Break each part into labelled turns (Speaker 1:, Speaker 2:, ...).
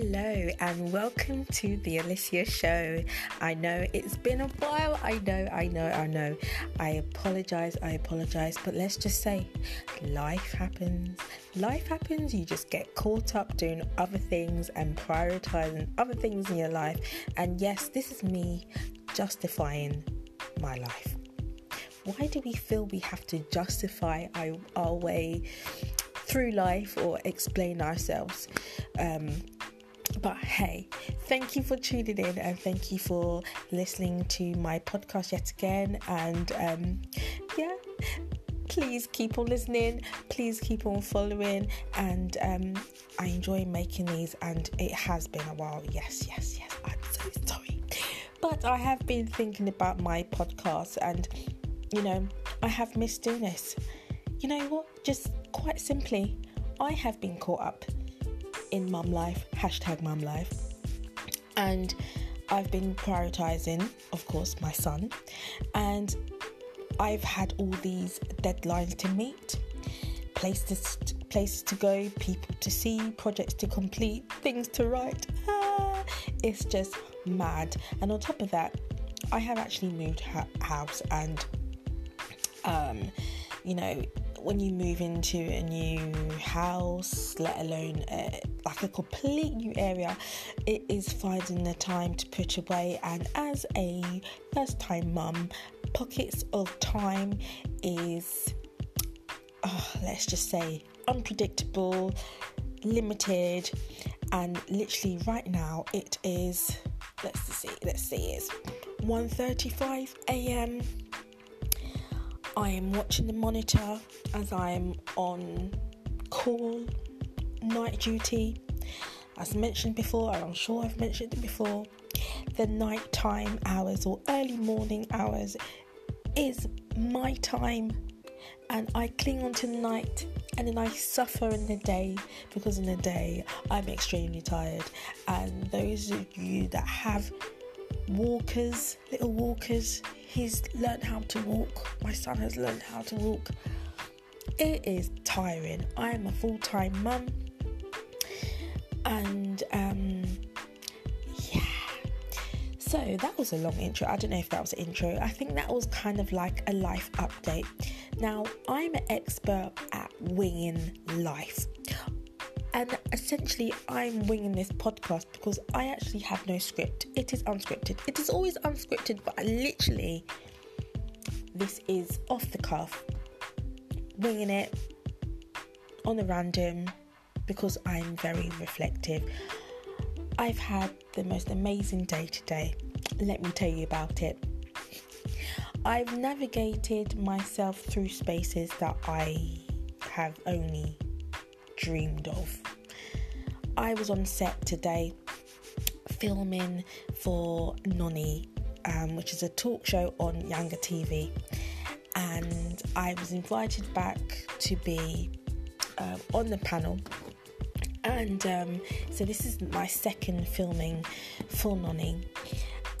Speaker 1: Hello and welcome to the Alicia Show. I know it's been a while. I know, I know, I know. I apologize, I apologize, but let's just say life happens. Life happens. You just get caught up doing other things and prioritizing other things in your life. And yes, this is me justifying my life. Why do we feel we have to justify our, way through life or explain ourselves? Um, but hey, thank you for tuning in and thank you for listening to my podcast yet again. And um, yeah, please keep on listening, please keep on following. And um, I enjoy making these, and it has been a while. Yes, yes, yes. I'm so sorry. But I have been thinking about my podcast, and you know, I have missed doing this. You know what? Just quite simply, I have been caught up in mum life, hashtag mum life. And I've been prioritizing, of course, my son. And I've had all these deadlines to meet, places to, places to go, people to see, projects to complete, things to write. Ah, it's just mad. And on top of that, I have actually moved house and um, you know, when you move into a new house, let alone uh, like a complete new area, it is finding the time to put away. And as a first time mum, pockets of time is, oh, let's just say, unpredictable, limited, and literally right now it is. Let's see. Let's see. It's 1:35 a.m. I am watching the monitor as I am on call, night duty. As mentioned before, and I'm sure I've mentioned it before, the nighttime hours or early morning hours is my time, and I cling on to the night and then I suffer in the day because in the day I'm extremely tired. And those of you that have walkers, little walkers, he's learned how to walk. My son has learned how to walk. It is tiring. I am a full time mum, and um, yeah. So that was a long intro. I don't know if that was an intro. I think that was kind of like a life update. Now, I'm an expert at winging life. And essentially, I'm winging this podcast because I actually have no script. It is unscripted. It is always unscripted, but I literally, this is off the cuff, winging it on a random because I'm very reflective. I've had the most amazing day today. Let me tell you about it. I've navigated myself through spaces that I have only dreamed of. I was on set today filming for Nonny, um, which is a talk show on Younger TV, and I was invited back to be uh, on the panel. And um, so this is my second filming for Nonny,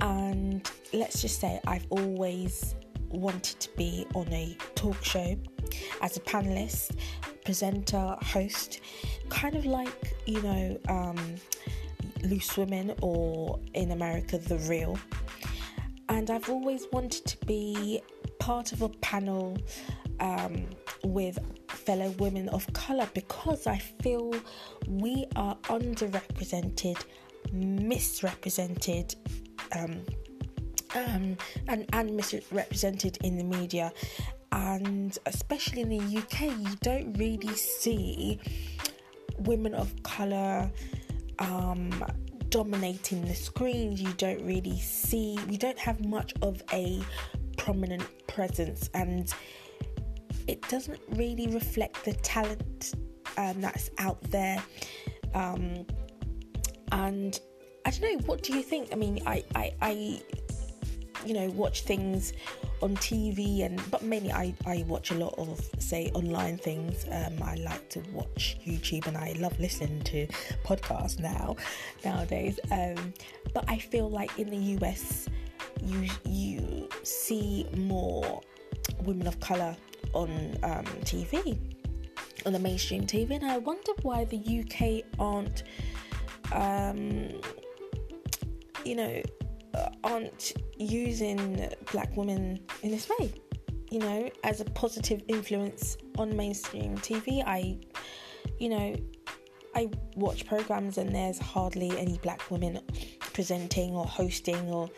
Speaker 1: and let's just say I've always wanted to be on a talk show as a panelist presenter, host, kind of like, you know, um, Loose Women or in America, The Real. And I've always wanted to be part of a panel um, with fellow women of colour because I feel we are underrepresented, misrepresented. Um, um, and, and misrepresented in the media and especially in the UK, you don't really see women of color um, dominating the screens. You don't really see, we don't have much of a prominent presence, and it doesn't really reflect the talent um, that's out there. Um, and I don't know, what do you think? I mean, I, I, I you know, watch things on TV and but mainly I, I watch a lot of say online things. Um, I like to watch YouTube and I love listening to podcasts now nowadays. Um, but I feel like in the US you you see more women of color on um, TV on the mainstream TV and I wonder why the UK aren't um, you know, aren't using black women in this way, you know, as a positive influence on mainstream TV. I, you know, I watch programs and there's hardly any black women presenting or hosting or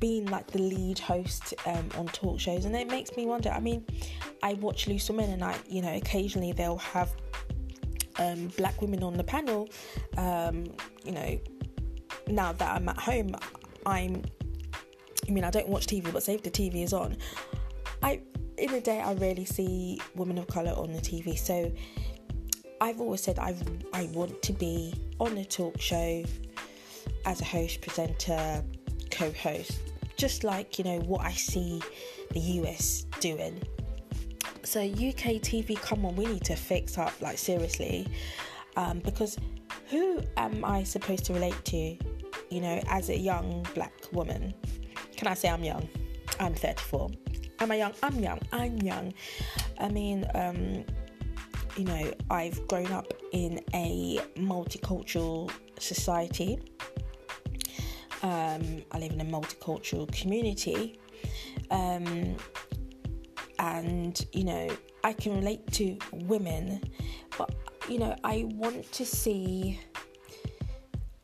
Speaker 1: being like the lead host um, on talk shows, and it makes me wonder. I mean, I watch Loose Women, and I, you know, occasionally they'll have um, black women on the panel. Um, you know, now that I'm at home, I'm. I mean, I don't watch TV, but say if the TV is on, I in a day I rarely see women of color on the TV. So I've always said I I want to be on a talk show as a host, presenter, co-host, just like you know what I see the US doing. So UK TV, come on, we need to fix up like seriously, um, because who am I supposed to relate to? You know, as a young black woman, can I say I'm young? I'm 34. Am I young? I'm young. I'm young. I mean, um, you know, I've grown up in a multicultural society. Um, I live in a multicultural community. Um, and, you know, I can relate to women, but, you know, I want to see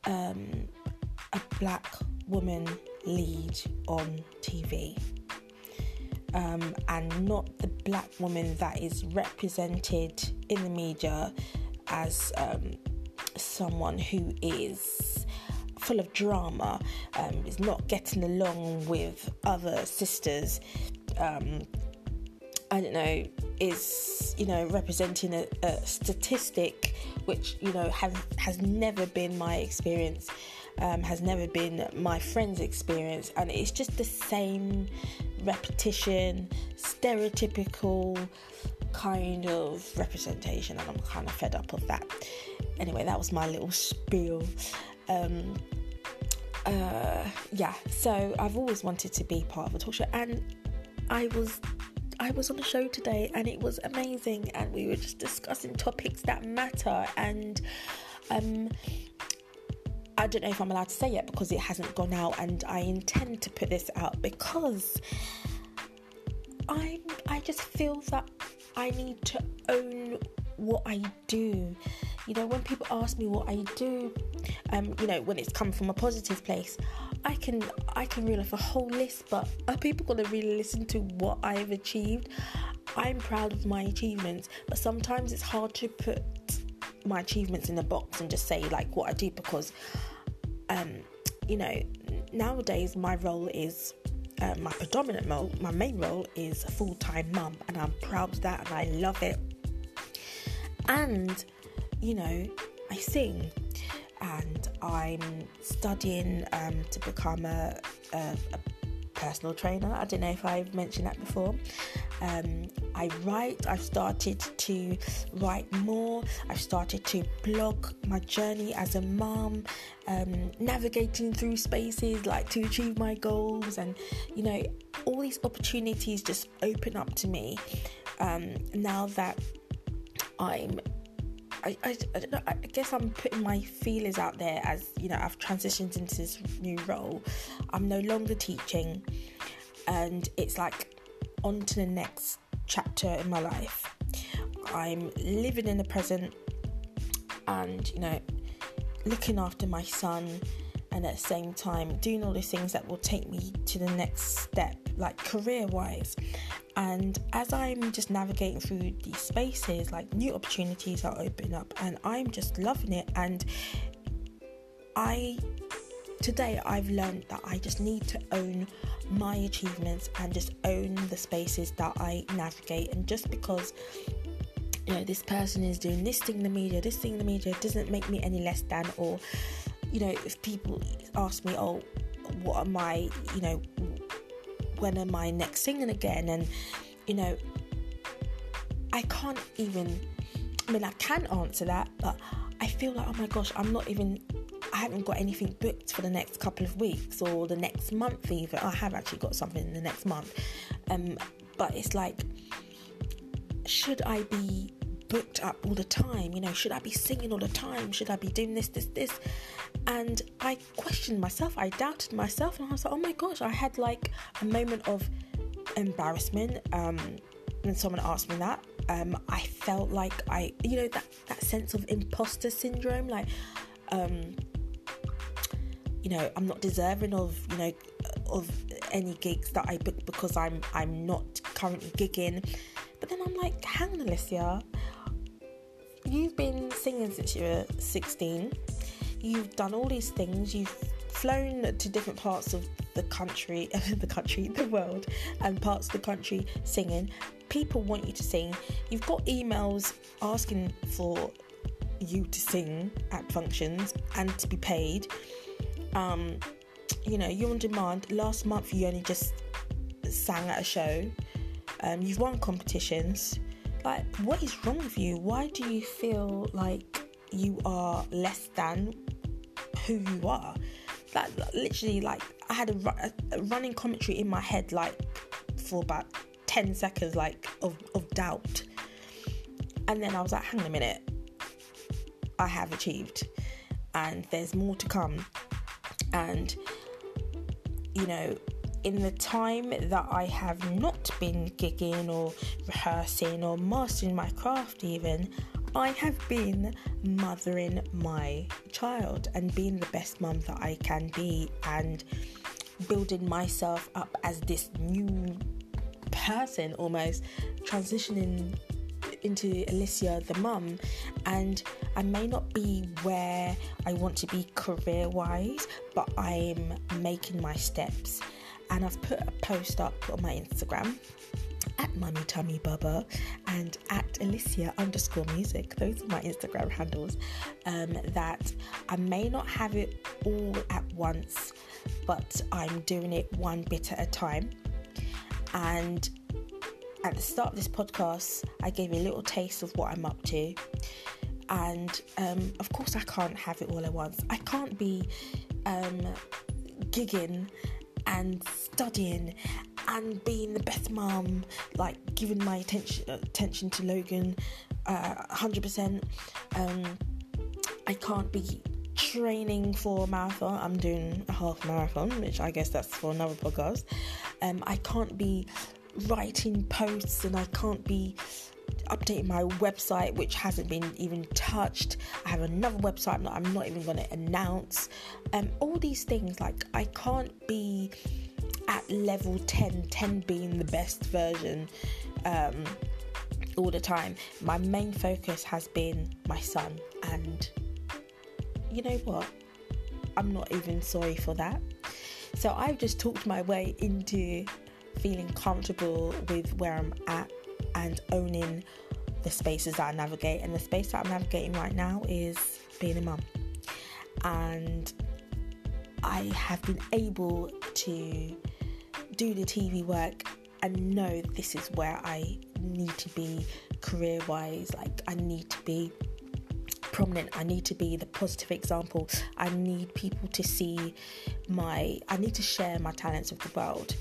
Speaker 1: um, a black woman lead on TV. Um, and not the black woman that is represented in the media as um, someone who is full of drama, um, is not getting along with other sisters. Um, I don't know, is you know representing a, a, statistic which you know has has never been my experience, um, has never been my friend's experience, and it's just the same repetition, stereotypical kind of representation, and I'm kind of fed up of that. Anyway, that was my little spiel. Um, uh, yeah, so I've always wanted to be part of a talk show, and I was I was on a show today, and it was amazing, and we were just discussing topics that matter, and um, I don't know if I'm allowed to say it because it hasn't gone out, and I intend to put this out because I I just feel that I need to own what I do. You know, when people ask me what I do, um, you know, when it's come from a positive place, I can I can reel off a whole list, but are people gonna really listen to what I've achieved? I'm proud of my achievements, but sometimes it's hard to put my achievements in a box and just say like what I do because um, you know, nowadays my role is uh, my predominant role, my main role is full time mum, and I'm proud of that and I love it. And, you know, I sing and I'm studying um, to become a, a, a, personal trainer. I don't know if I've mentioned that before. Um, I write, I've started to write more, I've started to blog my journey as a mom, um, navigating through spaces like to achieve my goals, and you know, all these opportunities just open up to me um, now that I'm I, I, I, know, I guess I'm putting my feelers out there as you know I've transitioned into this new role. I'm no longer teaching, and it's like on to the next chapter in my life. I'm living in the present, and you know, looking after my son, and at the same time doing all the things that will take me to the next step, like career wise. And as I'm just navigating through these spaces, like new opportunities are opening up, and I'm just loving it. And I today I've learned that I just need to own my achievements and just own the spaces that I navigate. And just because you know this person is doing this thing in the media, this thing in the media doesn't make me any less than. Or you know, if people ask me, oh, what am I, you know, when am I next singing again? And you know, I can't even. I mean, I can answer that, but I feel like, oh my gosh, I'm not even. I haven't got anything booked for the next couple of weeks or the next month even. I have actually got something in the next month, um, but it's like, should I be booked up all the time. You know, should I be singing all the time? Should I be doing this, this, this? And I questioned myself. I doubted myself, and I was like, oh my gosh, I had like a moment of embarrassment. Um, when someone asked me that, um, I felt like I, you know, that that sense of imposter syndrome, like, um, you know, I'm not deserving of, you know, of any gigs that I book because I'm I'm not currently gigging. But then I'm like, hang on, Alicia, you've been singing since you were 16. You've done all these things. You've flown to different parts of the country, the country, the world, and parts of the country singing. People want you to sing. You've got emails asking for you to sing at functions and to be paid. Um, you know, you're on demand. Last month, you only just sang at a show. Um, you've won competitions. Like, what is wrong with you? Why do you feel like you are less than who you are? Like, literally, like, I had a, a running commentary in my head, like, for about 10 seconds, like, of, of doubt. And then I was like, hang on a minute. I have achieved. And there's more to come. And you know, in the time that I have not been gigging or rehearsing or mastering my craft, even, I have been mothering my child and being the best mum that I can be and building myself up as this new person almost transitioning into Alicia the mum and I may not be where I want to be career wise but I'm making my steps and I've put a post up on my Instagram at Mummy Tummy Bubba and at Alicia underscore music. Those are my Instagram handles. Um, that I may not have it all at once, but I'm doing it one bit at a time. And at the start of this podcast, I gave you a little taste of what I'm up to. And um, of course, I can't have it all at once. I can't be um, gigging and studying and being the best mom, like giving my attention attention to Logan, uh, 100%. Um, I can't be training for a marathon. I'm doing a half marathon, which I guess that's for another podcast. Um, I can't be writing posts and I can't be updating my website which hasn't been even touched. I have another website not, I'm not even going to announce. Um, all these things like i can't be at level 10 10 being the best version um, all the time. My main focus has been my son and you know what? I'm not even sorry for that. So i've just talked my way into feeling comfortable with where I'm at and owning the spaces that I navigate. And the space that I'm navigating right now is being a mum. And I have been able to do the TV work and know this is where I need to be career wise. Like, I need to be prominent. I need to be the positive example. I need people to see my, I need to share my talents with the world.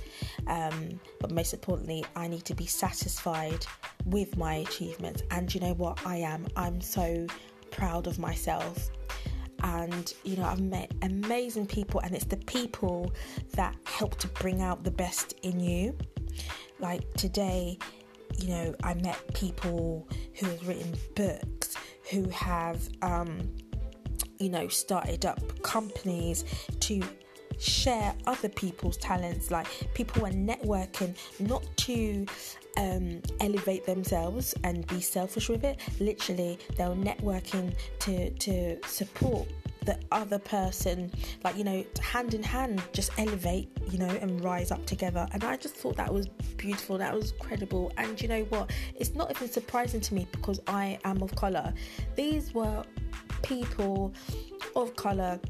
Speaker 1: Um, but most importantly, I need to be satisfied with my achievements. And you know what? I am. I'm so proud of myself. And you know, I've met amazing people, and it's the people that help to bring out the best in you. Like today, you know, I met people who have written books, who have, um, you know, started up companies to share other people's talents. Like people are networking not to um, elevate themselves and be selfish with it. Literally, they're networking to to support the other person, like, you know, hand in hand, just elevate, you know, and rise up together. And I just thought that was beautiful, that was credible. And you know what? It's not even surprising to me because I am of colour. These were people of colour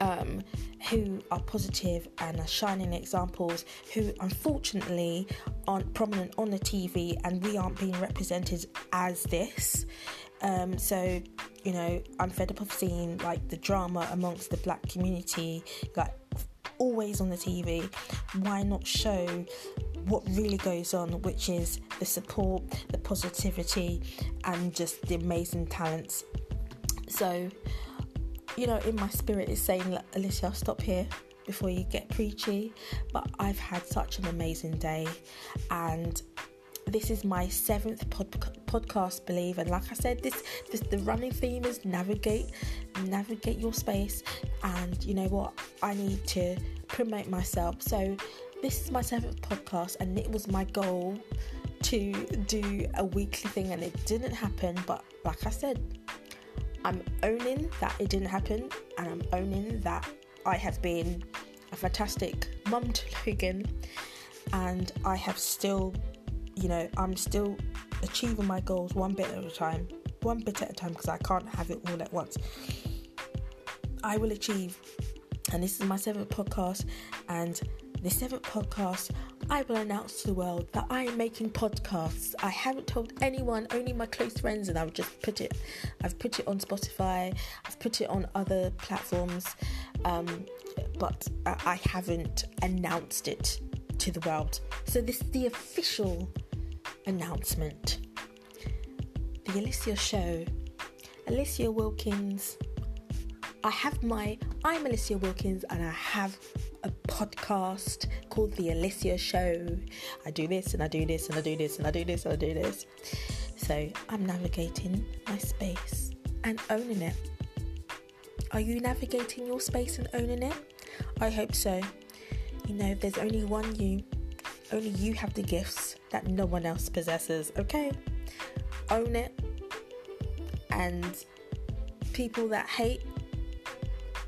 Speaker 1: um, who are positive and are shining examples who unfortunately aren't prominent on the TV and we aren't being represented as this. Um, so, you know, I'm fed up of seeing like the drama amongst the black community, like always on the TV. Why not show what really goes on, which is the support, the positivity, and just the amazing talents. So, you know, in my spirit is saying, Alicia, stop here before you get preachy. But I've had such an amazing day, and this is my seventh pod- podcast, believe. And like I said, this, this the running theme is navigate, navigate your space. And you know what? I need to promote myself. So this is my seventh podcast, and it was my goal to do a weekly thing, and it didn't happen. But like I said, I'm owning that it didn't happen, and I'm owning that I have been a fantastic mum to Logan, and I have still, you know, I'm still achieving my goals one bit at a time, one bit at a time, because I can't have it all at once. I will achieve, and this is my seventh podcast, and the seventh podcast, I will announce to the world that I am making podcasts. I haven't told anyone, only my close friends, and I've just put it. I've put it on Spotify. I've put it on other platforms, um, but I haven't announced it to the world. So this is the official announcement. The Alicia Show. Alicia Wilkins. I have my. I'm Alicia Wilkins, and I have podcast called The Alicia Show. I do this and I do this and I do this and I do this and I do this. So I'm navigating my space and owning it. Are you navigating your space and owning it? I hope so. You know, there's only one you, only you have the gifts that no one else possesses, okay? Own it. And people that hate,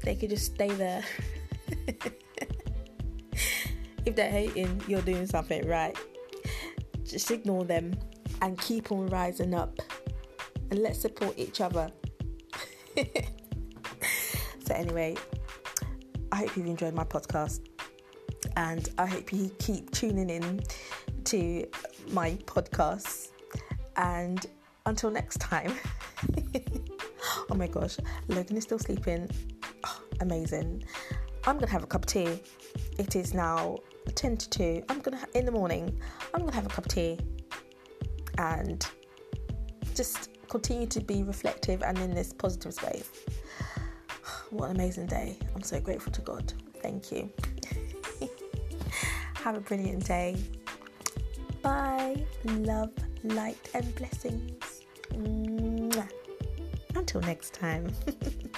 Speaker 1: they could just stay there. if they're hating, you're doing something right. Just ignore them and keep on rising up. And let's support each other. so, anyway, I hope you've enjoyed my podcast. And I hope you keep tuning in to my podcasts. And until next time. oh my gosh, Logan is still sleeping. Oh, amazing. I'm gonna have a cup of tea. It is now 10 to 2. I'm gonna in the morning. I'm gonna have a cup of tea and just continue to be reflective and in this positive space. What an amazing day! I'm so grateful to God. Thank you. have a brilliant day. Bye. Love, light, and blessings. Mwah. Until next time.